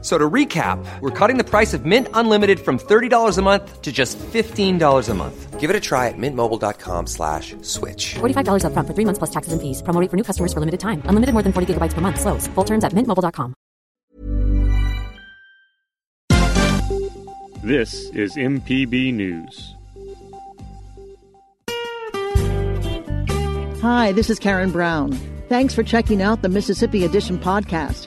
So to recap, we're cutting the price of Mint Unlimited from $30 a month to just $15 a month. Give it a try at mintmobile.com slash switch. $45 up front for three months plus taxes and fees. Promo rate for new customers for limited time. Unlimited more than 40 gigabytes per month. Slows. Full terms at mintmobile.com. This is MPB News. Hi, this is Karen Brown. Thanks for checking out the Mississippi Edition podcast.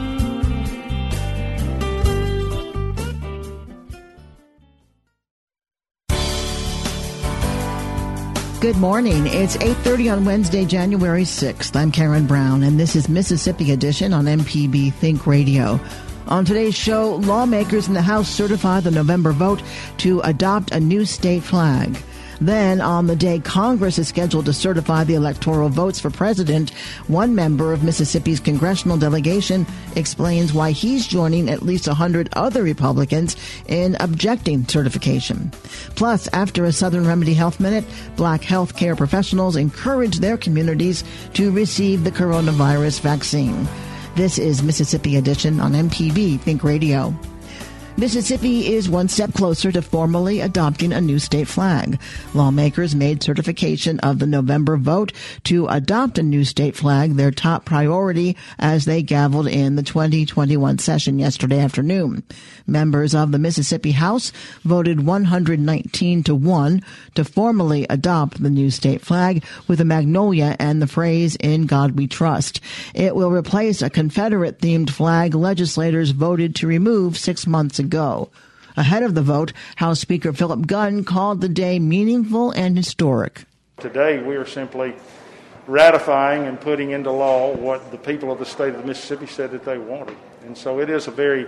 Good morning. It's 8:30 on Wednesday, January 6th. I'm Karen Brown and this is Mississippi Edition on MPB Think Radio. On today's show, lawmakers in the House certify the November vote to adopt a new state flag. Then, on the day Congress is scheduled to certify the electoral votes for president, one member of Mississippi's congressional delegation explains why he's joining at least 100 other Republicans in objecting certification. Plus, after a Southern Remedy Health Minute, black healthcare professionals encourage their communities to receive the coronavirus vaccine. This is Mississippi Edition on MPB Think Radio. Mississippi is one step closer to formally adopting a new state flag. Lawmakers made certification of the November vote to adopt a new state flag their top priority as they gavelled in the 2021 session yesterday afternoon. Members of the Mississippi House voted 119 to 1 to formally adopt the new state flag with a magnolia and the phrase In God We Trust. It will replace a Confederate themed flag legislators voted to remove six months ago. Ahead of the vote, House Speaker Philip Gunn called the day meaningful and historic. Today, we are simply ratifying and putting into law what the people of the state of Mississippi said that they wanted. And so it is a very,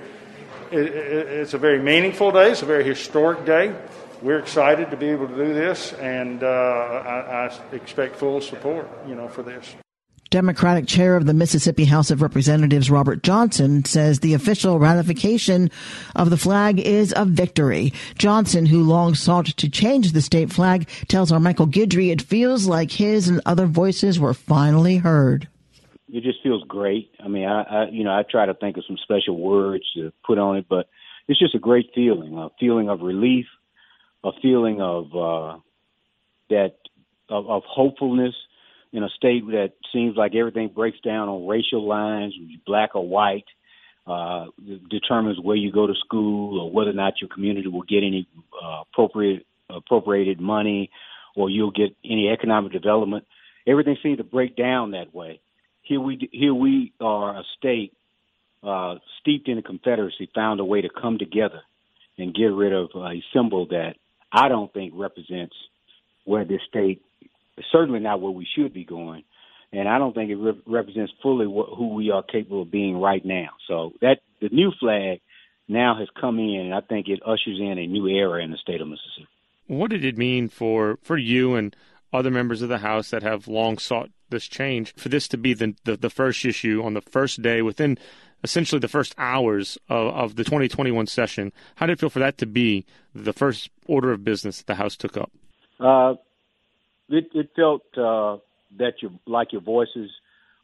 it, it, it's a very meaningful day. It's a very historic day. We're excited to be able to do this, and uh, I, I expect full support, you know, for this. Democratic chair of the Mississippi House of Representatives, Robert Johnson, says the official ratification of the flag is a victory. Johnson, who long sought to change the state flag, tells our Michael Guidry it feels like his and other voices were finally heard. It just feels great. I mean, I, I you know, I try to think of some special words to put on it, but it's just a great feeling, a feeling of relief, a feeling of uh, that of, of hopefulness in a state that seems like everything breaks down on racial lines, black or white, uh, determines where you go to school or whether or not your community will get any uh, appropriate appropriated money or you'll get any economic development. Everything seems to break down that way. Here we here we are a state uh, steeped in the Confederacy found a way to come together and get rid of a symbol that I don't think represents where this state certainly not where we should be going. And I don't think it re- represents fully what, who we are capable of being right now. So that the new flag now has come in, and I think it ushers in a new era in the state of Mississippi. What did it mean for, for you and other members of the House that have long sought this change for this to be the, the, the first issue on the first day within essentially the first hours of, of the 2021 session? How did it feel for that to be the first order of business that the House took up? Uh, it, it felt uh, that you like your voices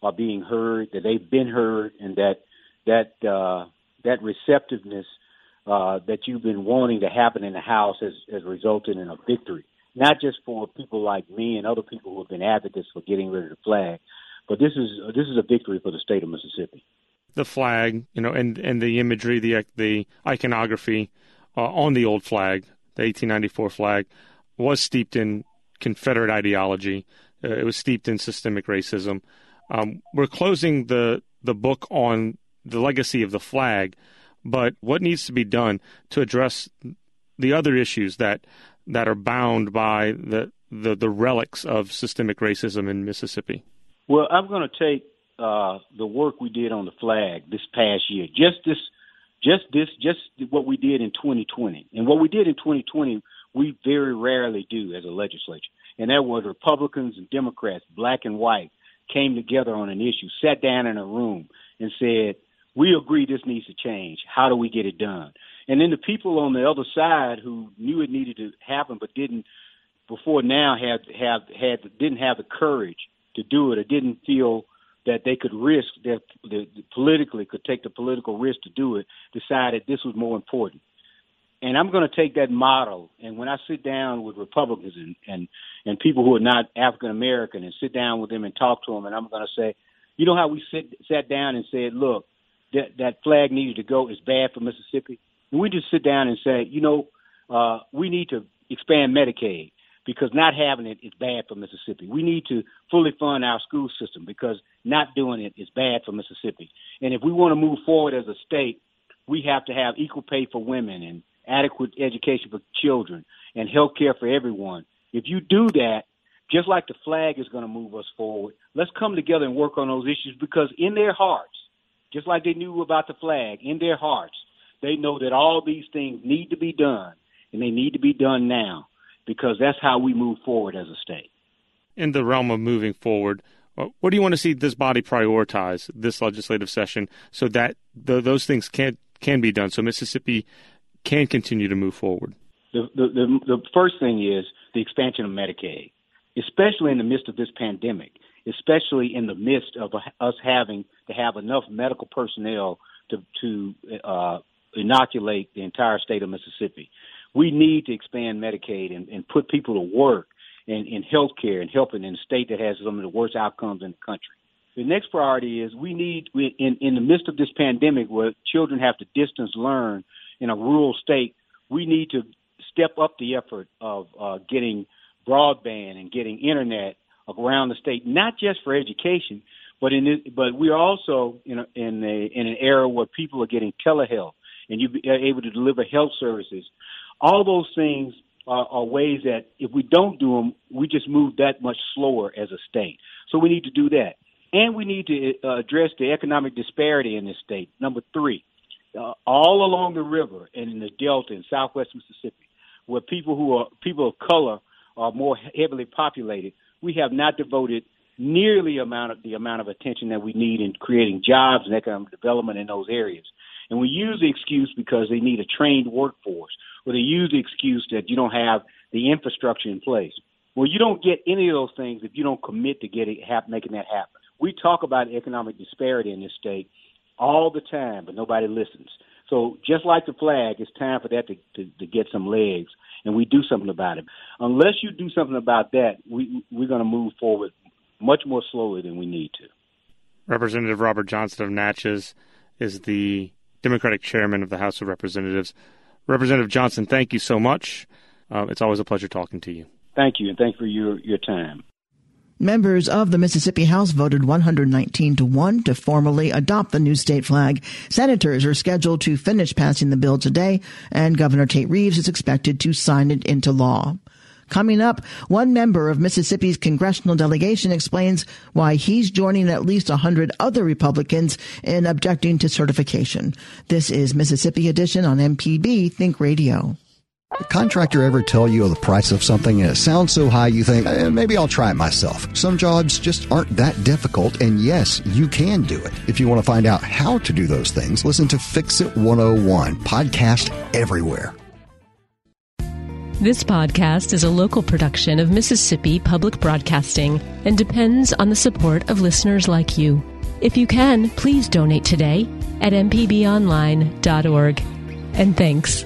are being heard, that they've been heard, and that that uh, that receptiveness uh, that you've been wanting to happen in the House has, has resulted in a victory. Not just for people like me and other people who have been advocates for getting rid of the flag, but this is this is a victory for the state of Mississippi. The flag, you know, and and the imagery, the the iconography uh, on the old flag, the 1894 flag, was steeped in Confederate ideology. Uh, it was steeped in systemic racism. Um, we're closing the the book on the legacy of the flag, but what needs to be done to address the other issues that that are bound by the the, the relics of systemic racism in Mississippi? Well, I'm going to take uh, the work we did on the flag this past year, just this, just this, just what we did in 2020, and what we did in 2020, we very rarely do as a legislature, and that was Republicans and Democrats, black and white, came together on an issue, sat down in a room, and said, "We agree this needs to change. How do we get it done?" And then the people on the other side who knew it needed to happen but didn't before now had have had didn't have the courage to do it or didn't feel that they could risk that the, politically could take the political risk to do it decided this was more important and i'm going to take that model and when i sit down with republicans and and and people who are not african american and sit down with them and talk to them and i'm going to say you know how we sit sat down and said look that that flag needed to go It's bad for mississippi and we just sit down and say you know uh we need to expand medicaid because not having it is bad for Mississippi. We need to fully fund our school system because not doing it is bad for Mississippi. And if we want to move forward as a state, we have to have equal pay for women and adequate education for children and health care for everyone. If you do that, just like the flag is going to move us forward, let's come together and work on those issues because in their hearts, just like they knew about the flag, in their hearts, they know that all these things need to be done and they need to be done now because that's how we move forward as a state. In the realm of moving forward, uh, what do you want to see this body prioritize this legislative session so that the, those things can can be done, so Mississippi can continue to move forward? The, the, the, the first thing is the expansion of Medicaid, especially in the midst of this pandemic, especially in the midst of us having to have enough medical personnel to, to uh, inoculate the entire state of Mississippi we need to expand Medicaid and, and put people to work in, in health care and helping in a state that has some of the worst outcomes in the country. The next priority is we need, in, in the midst of this pandemic where children have to distance learn in a rural state, we need to step up the effort of uh, getting broadband and getting internet around the state, not just for education, but in it, but we're also in a, in a, in an era where people are getting telehealth and you are able to deliver health services all those things are, are ways that if we don't do them, we just move that much slower as a state. So we need to do that. And we need to uh, address the economic disparity in this state. Number three, uh, all along the river and in the Delta in Southwest Mississippi, where people who are people of color are more heavily populated, we have not devoted nearly amount of the amount of attention that we need in creating jobs and economic development in those areas. And we use the excuse because they need a trained workforce or they use the excuse that you don't have the infrastructure in place. Well, you don't get any of those things if you don't commit to getting making that happen. We talk about economic disparity in this state all the time, but nobody listens. So just like the flag, it's time for that to, to, to get some legs, and we do something about it. Unless you do something about that, we, we're going to move forward much more slowly than we need to. Representative Robert Johnson of Natchez is the Democratic chairman of the House of Representatives. Representative Johnson, thank you so much. Uh, it's always a pleasure talking to you. Thank you, and thank you for your, your time. Members of the Mississippi House voted 119 to 1 to formally adopt the new state flag. Senators are scheduled to finish passing the bill today, and Governor Tate Reeves is expected to sign it into law. Coming up, one member of Mississippi's congressional delegation explains why he's joining at least 100 other Republicans in objecting to certification. This is Mississippi Edition on MPB Think Radio. The contractor ever tell you the price of something and it sounds so high you think, eh, maybe I'll try it myself. Some jobs just aren't that difficult, and yes, you can do it. If you want to find out how to do those things, listen to Fix It 101, podcast everywhere. This podcast is a local production of Mississippi Public Broadcasting and depends on the support of listeners like you. If you can, please donate today at mpbonline.org. And thanks.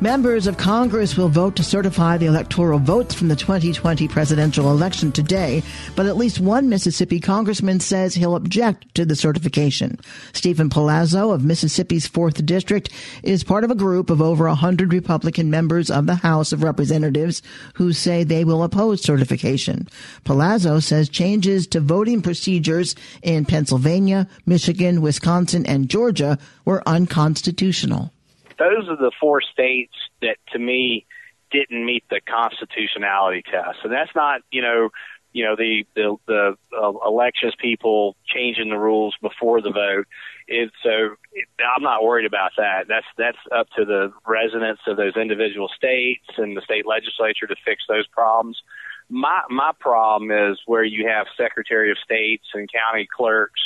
Members of Congress will vote to certify the electoral votes from the 2020 presidential election today, but at least one Mississippi congressman says he'll object to the certification. Steven Palazzo of Mississippi's 4th District is part of a group of over 100 Republican members of the House of Representatives who say they will oppose certification. Palazzo says changes to voting procedures in Pennsylvania, Michigan, Wisconsin, and Georgia were unconstitutional those are the four states that to me didn't meet the constitutionality test, and that's not you know you know the the, the uh, elections people changing the rules before the vote. It, so I'm not worried about that. That's that's up to the residents of those individual states and the state legislature to fix those problems. My my problem is where you have Secretary of States and county clerks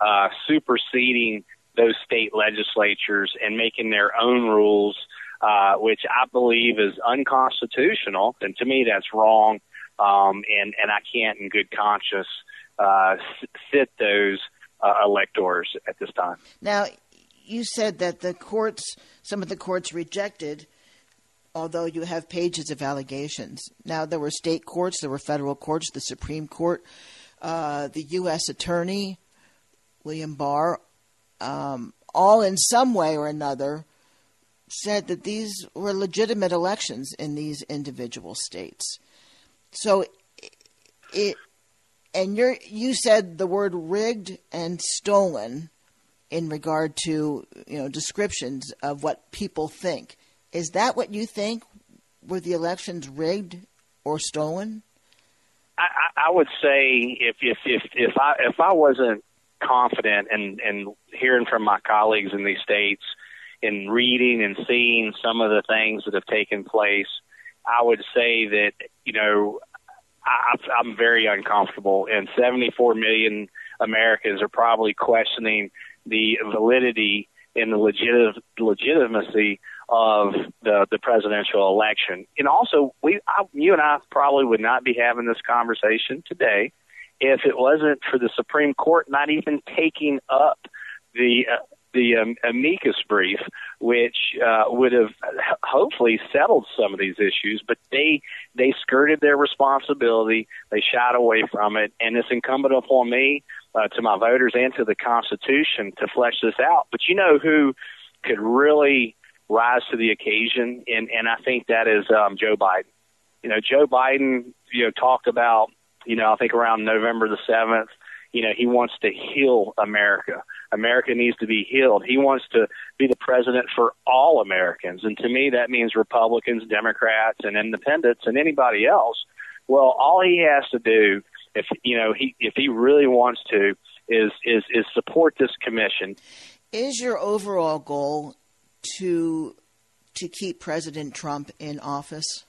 uh, superseding those state legislatures and making their own rules, uh, which I believe is unconstitutional. And to me, that's wrong. Um, and, and I can't in good conscience, uh, sit those, uh, electors at this time. Now, you said that the courts, some of the courts rejected, although you have pages of allegations. Now, there were state courts, there were federal courts, the Supreme Court, uh, the U.S. Attorney, William Barr, um, all in some way or another said that these were legitimate elections in these individual states. So it and you you said the word rigged and stolen in regard to you know descriptions of what people think. Is that what you think? Were the elections rigged or stolen? I, I would say if if if if I if I wasn't confident and and hearing from my colleagues in these states and reading and seeing some of the things that have taken place, I would say that you know I, I'm very uncomfortable, and 74 million Americans are probably questioning the validity and the legit, legitimacy of the the presidential election. And also, we, I, you and I probably would not be having this conversation today if it wasn't for the Supreme Court not even taking up the uh, the um, amicus brief, which uh, would have hopefully settled some of these issues, but they they skirted their responsibility. They shied away from it, and it's incumbent upon me, uh, to my voters, and to the Constitution to flesh this out. But you know who could really rise to the occasion, and and I think that is um, Joe Biden. You know, Joe Biden, you know, talked about, you know, I think around November the seventh you know, he wants to heal America. America needs to be healed. He wants to be the president for all Americans. And to me, that means Republicans, Democrats, and independents and anybody else. Well, all he has to do, if, you know, he, if he really wants to, is, is, is support this commission. Is your overall goal to, to keep President Trump in office?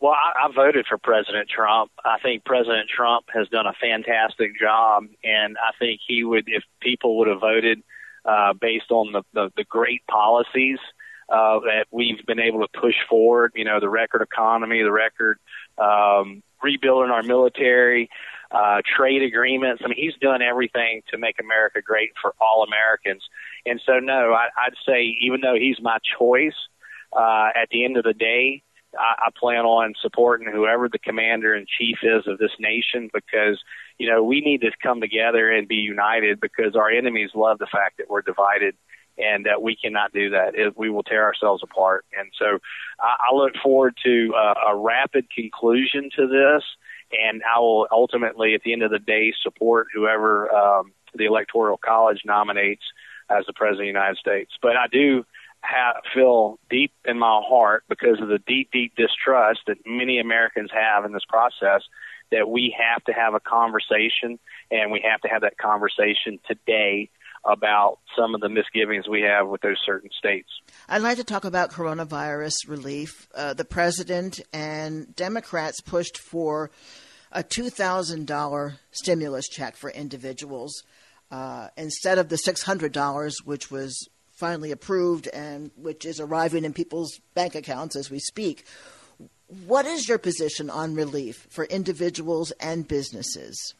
Well, I, I voted for President Trump. I think President Trump has done a fantastic job, and I think he would, if people would have voted uh, based on the, the, the great policies uh, that we've been able to push forward, you know, the record economy, the record um, rebuilding our military, uh, trade agreements. I mean, he's done everything to make America great for all Americans. And so, no, I, I'd say even though he's my choice, uh, at the end of the day, I, I plan on supporting whoever the commander in chief is of this nation because, you know, we need to come together and be united because our enemies love the fact that we're divided and that we cannot do that. We will tear ourselves apart. And so I, I look forward to uh, a rapid conclusion to this, and I will ultimately, at the end of the day, support whoever um, the Electoral College nominates as the President of the United States. But I do ha- feel deep in my heart because of the deep, deep distrust that many Americans have in this process that we have to have a conversation and we have to have that conversation today about some of the misgivings we have with those certain states. I'd like to talk about coronavirus relief. Uh, the president and Democrats pushed for a $2,000 stimulus check for individuals uh, instead of the $600, which was finally approved and which is arriving in people's bank accounts as we speak. What is your position on relief for individuals and businesses?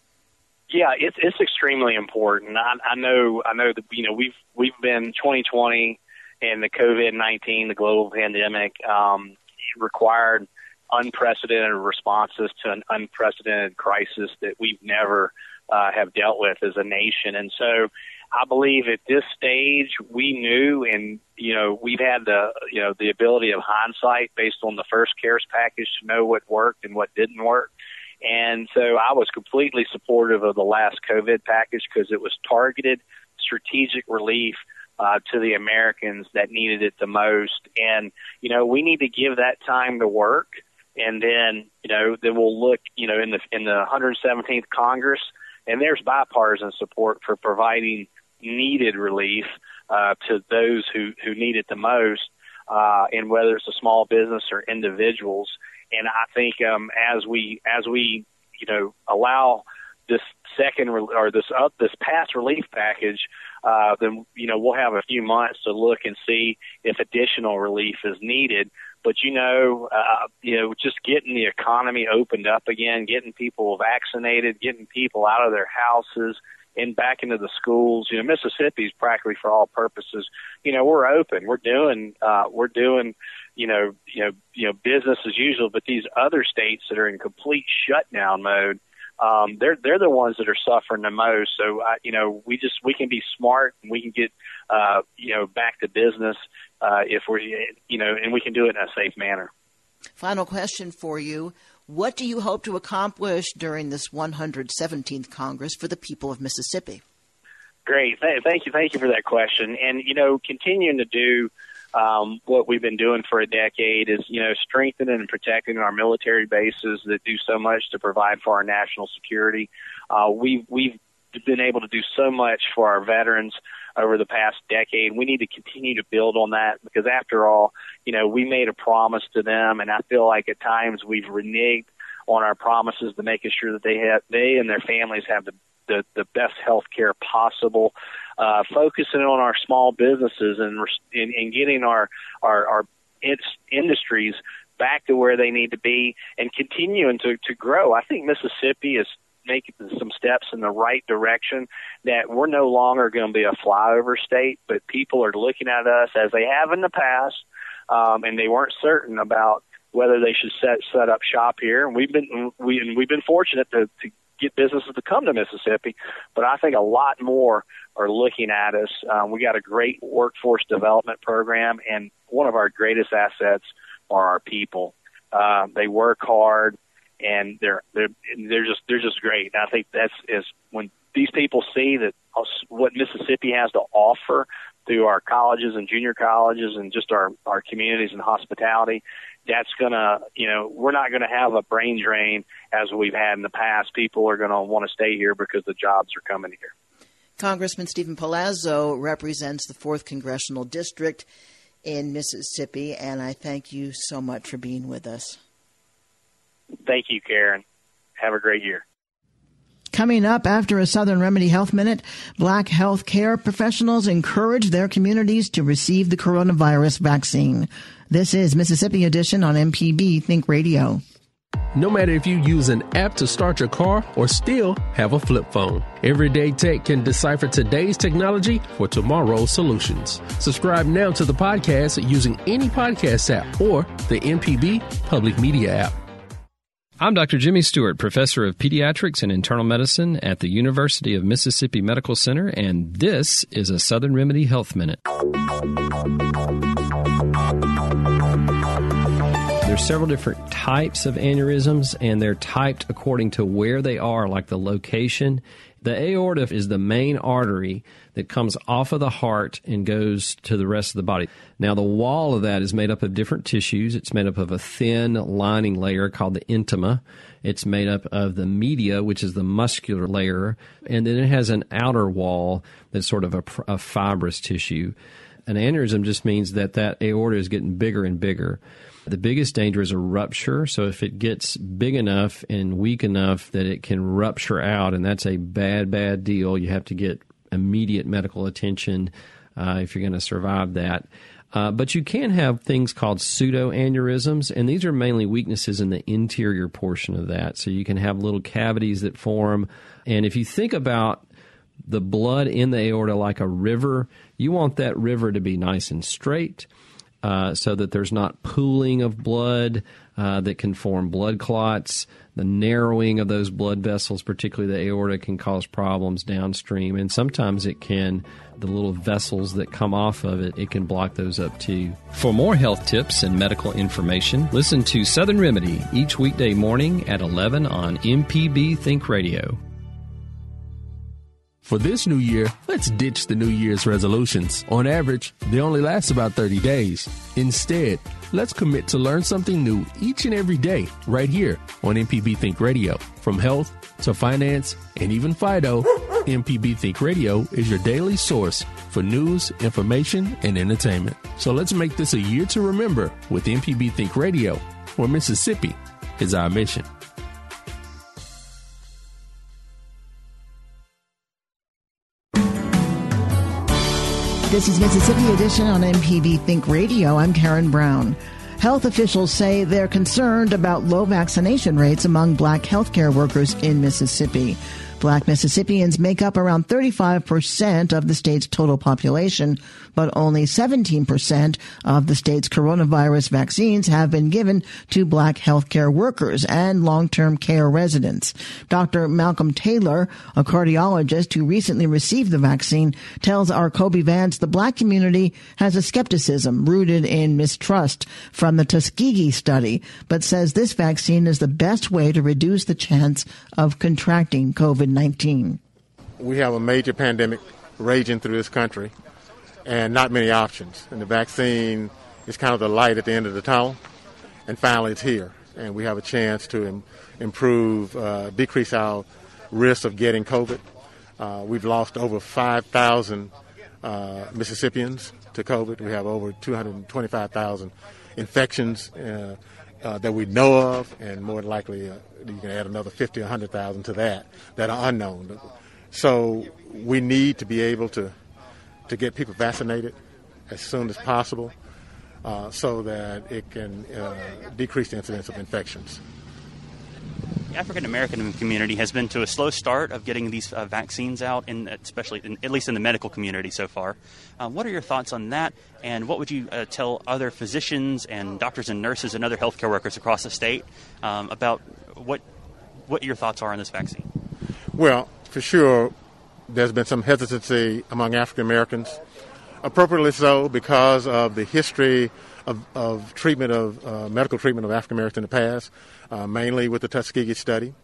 Yeah, it's it's extremely important. I, I know I know that you know we've we've been 2020 and the COVID 19, the global pandemic, um, required unprecedented responses to an unprecedented crisis that we've never uh, have dealt with as a nation, and so I believe at this stage we knew, and you know we've had the you know the ability of hindsight based on the first CARES package to know what worked and what didn't work. And so I was completely supportive of the last COVID package because it was targeted strategic relief uh, to the Americans that needed it the most. And, you know, we need to give that time to work. And then, you know, then we'll look, you know, in the, in the 117th Congress, and there's bipartisan support for providing needed relief, uh, to those who, who need it the most, uh, and whether it's a small business or individuals. And I think, um, as we, as we, you know, allow this second or this up this past relief package, uh, then you know we'll have a few months to look and see if additional relief is needed. But you know, uh, you know, just getting the economy opened up again, getting people vaccinated, getting people out of their houses and back into the schools. You know, Mississippi's practically for all purposes. You know, we're open. We're doing. Uh, we're doing. You know, you know, you know, business as usual. But these other states that are in complete shutdown mode, um, they're they're the ones that are suffering the most. So uh, you know, we just we can be smart and we can get uh, you know back to business uh, if we you know, and we can do it in a safe manner. Final question for you. What do you hope to accomplish during this 117th Congress for the people of Mississippi? Great. Th- thank you. Thank you for that question. And, you know, continuing to do um, what we've been doing for a decade is, you know, strengthening and protecting our military bases that do so much to provide for our national security. Uh, we, we've been able to do so much for our veterans over the past decade. We need to continue to build on that because after all, you know, we made a promise to them and I feel like at times we've reneged on our promises to making sure that they have, they and their families have the, the, the best health care possible, uh, focusing on our small businesses and, and, and getting our, our, our industries back to where they need to be and continuing to, to grow. I think Mississippi is making some steps in the right direction that we're no longer going to be a flyover state, but people are looking at us as they have in the past, um, and they weren't certain about whether they should set set up shop here. And we've been we and we've been fortunate to, to get businesses to come to Mississippi, but I think a lot more are looking at us. Um, we got a great workforce development program, and one of our greatest assets are our people. Uh, they work hard and they're they're they're just they're just great. And I think that's is when these people see that what Mississippi has to offer through our colleges and junior colleges and just our our communities and hospitality that's to you know we're not to have a brain drain as we've had in the past. People are to want to stay here because the jobs are coming here. Congressman steven palazzo represents the 4th congressional district in mississippi and i thank you so much for being with us Thank you, Karen. Have a great year. Coming up after a Southern Remedy Health Minute, black health care professionals encourage their communities to receive the coronavirus vaccine. This is Mississippi Edition on MPB Think Radio. No matter if you use an app to start your car or still have a flip phone, Everyday Tech can decipher today's technology for tomorrow's solutions. Subscribe now to the podcast using any podcast app or the MPB Public Media app. I'm Dr. Jimmy Stewart, professor of pediatrics and internal medicine at the University of Mississippi Medical Center, and this is a Southern Remedy Health Minute. There's several different types of aneurysms, and they're typed according to where they are, like the location. The aorta is the main artery that comes off of the heart and goes to the rest of the body. Now, the wall of that is made up of different tissues. It's made up of a thin lining layer called the intima. It's made up of the media, which is the muscular layer, and then it has an outer wall that's sort of a, a fibrous tissue. An aneurysm just means that that aorta is getting bigger and bigger. The biggest danger is a rupture. So if it gets big enough and weak enough that it can rupture out, and that's a bad, bad deal, you have to get immediate medical attention uh, if you're going to survive that. Uh, but you can have things called pseudoaneurysms, and these are mainly weaknesses in the interior portion of that. So you can have little cavities that form. And if you think about the blood in the aorta like a river, you want that river to be nice and straight. Uh, so that there's not pooling of blood uh, that can form blood clots. The narrowing of those blood vessels, particularly the aorta, can cause problems downstream. And sometimes it can, the little vessels that come off of it, it can block those up too. For more health tips and medical information, listen to Southern Remedy each weekday morning at 11 on MPB Think Radio. For this new year, let's ditch the New Year's resolutions. On average, they only last about 30 days. Instead, let's commit to learn something new each and every day right here on MPB Think Radio. From health to finance and even Fido, MPB Think Radio is your daily source for news, information, and entertainment. So let's make this a year to remember with MPB Think Radio, where Mississippi is our mission. This is Mississippi Edition on MPB Think Radio. I'm Karen Brown. Health officials say they're concerned about low vaccination rates among black healthcare workers in Mississippi. Black Mississippians make up around 35% of the state's total population, but only 17% of the state's coronavirus vaccines have been given to black healthcare workers and long-term care residents. Dr. Malcolm Taylor, a cardiologist who recently received the vaccine, tells our Kobee Vance the black community has a skepticism rooted in mistrust from the Tuskegee study, but says this vaccine is the best way to reduce the chance of contracting COVID 19. We have a major pandemic raging through this country and not many options. And the vaccine is kind of the light at the end of the tunnel. And finally, it's here. And we have a chance to Im- improve, uh, decrease our risk of getting COVID. Uh, we've lost over 5,000 uh, Mississippians to COVID. We have over 225,000 infections uh, that we know of, and more than likely uh, you can add another 50 or 100,000 to that that are unknown. So we need to be able to to get people vaccinated as soon as possible uh, so that it can uh, decrease the incidence of infections. African American community has been to a slow start of getting these uh, vaccines out, especially in, at least in the medical community so far. Uh, what are your thoughts on that, and what would you uh, tell other physicians and doctors and nurses and other healthcare workers across the state um, about what what your thoughts are on this vaccine? Well, for sure, there's been some hesitancy among African Americans, appropriately so because of the history of, of treatment of uh, medical treatment of African Americans in the past, uh, mainly with the Tuskegee study.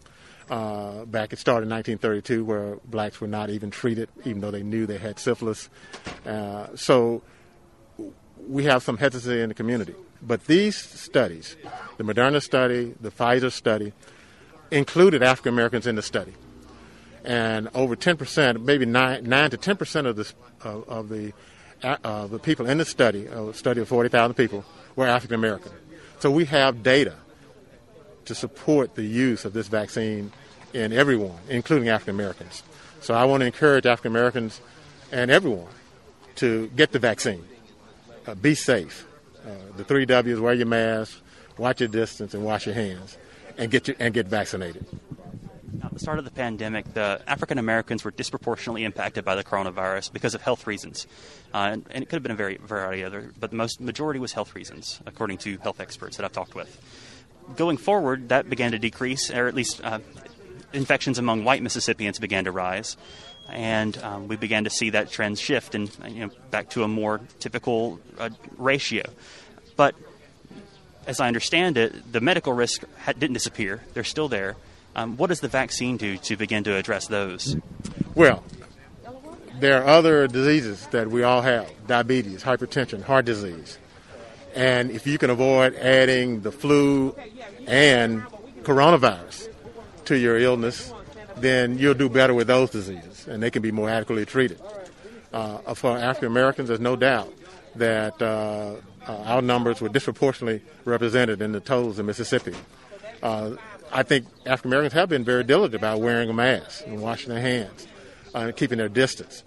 Uh, back it started in 1932, where blacks were not even treated, even though they knew they had syphilis. Uh, so we have some hesitancy in the community. But these studies, the Moderna study, the Pfizer study, included African Americans in the study and over 10%, maybe 9, 9 to 10% of, of, of the, uh, the people in the study, a study of 40,000 people, were African American. So we have data to support the use of this vaccine in everyone, including African Americans. So I want to encourage African Americans and everyone to get the vaccine. Uh, be safe. Uh, the three W's: wear your mask, watch your distance, and wash your hands, and get your, and get vaccinated. At the start of the pandemic, the African Americans were disproportionately impacted by the coronavirus because of health reasons, uh, and, and, it could have been a very variety of other, but the most majority was health reasons, according to health experts that I've talked with. Going forward, that began to decrease, or at least uh, infections among white Mississippians began to rise, and um, we began to see that trend shift and you know, back to a more typical uh, ratio. But as I understand it, the medical risk didn't disappear; they're still there um, what does the vaccine do to begin to address those? Well, there are other diseases that we all have diabetes, hypertension, heart disease. And if you can avoid adding the flu and coronavirus to your illness, then you'll do better with those diseases and they can be more adequately treated. Uh, for African Americans, there's no doubt that uh, uh, our numbers were disproportionately represented in the totals in Mississippi. I think African Americans have been very diligent about wearing a mask and washing their hands uh, and keeping their distance.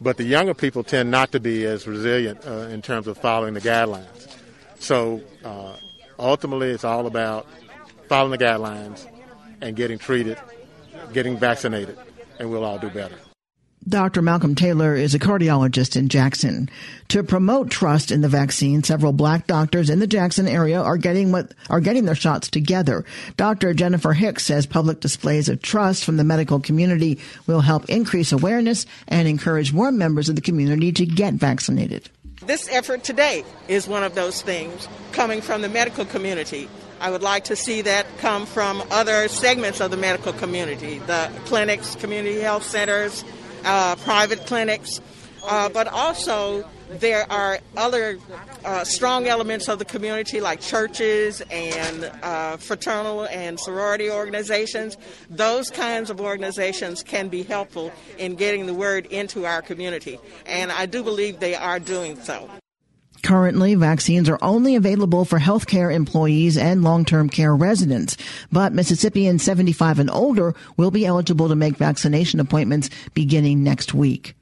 But the younger people tend not to be as resilient uh, in terms of following the guidelines. So uh, ultimately, it's all about following the guidelines and getting treated, getting vaccinated, and we'll all do better. Dr. Malcolm Taylor is a cardiologist in Jackson. To promote trust in the vaccine, several black doctors in the Jackson area are getting what are getting their shots together. Dr. Jennifer Hicks says public displays of trust from the medical community will help increase awareness and encourage more members of the community to get vaccinated. This effort today is one of those things coming from the medical community. I would like to see that come from other segments of the medical community, the clinics, community health centers, uh, private clinics, uh, but also there are other uh, strong elements of the community like churches and uh, fraternal and sorority organizations. Those kinds of organizations can be helpful in getting the word into our community, and I do believe they are doing so. Currently, vaccines are only available for healthcare employees and long-term care residents, but Mississippians 75 and older will be eligible to make vaccination appointments beginning next week.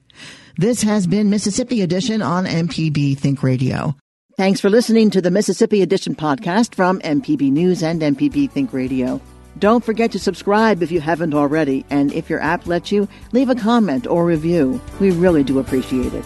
This has been Mississippi Edition on MPB Think Radio. Thanks for listening to the Mississippi Edition podcast from MPB News and MPB Think Radio. Don't forget to subscribe if you haven't already, and if your app lets you, leave a comment or review. We really do appreciate it.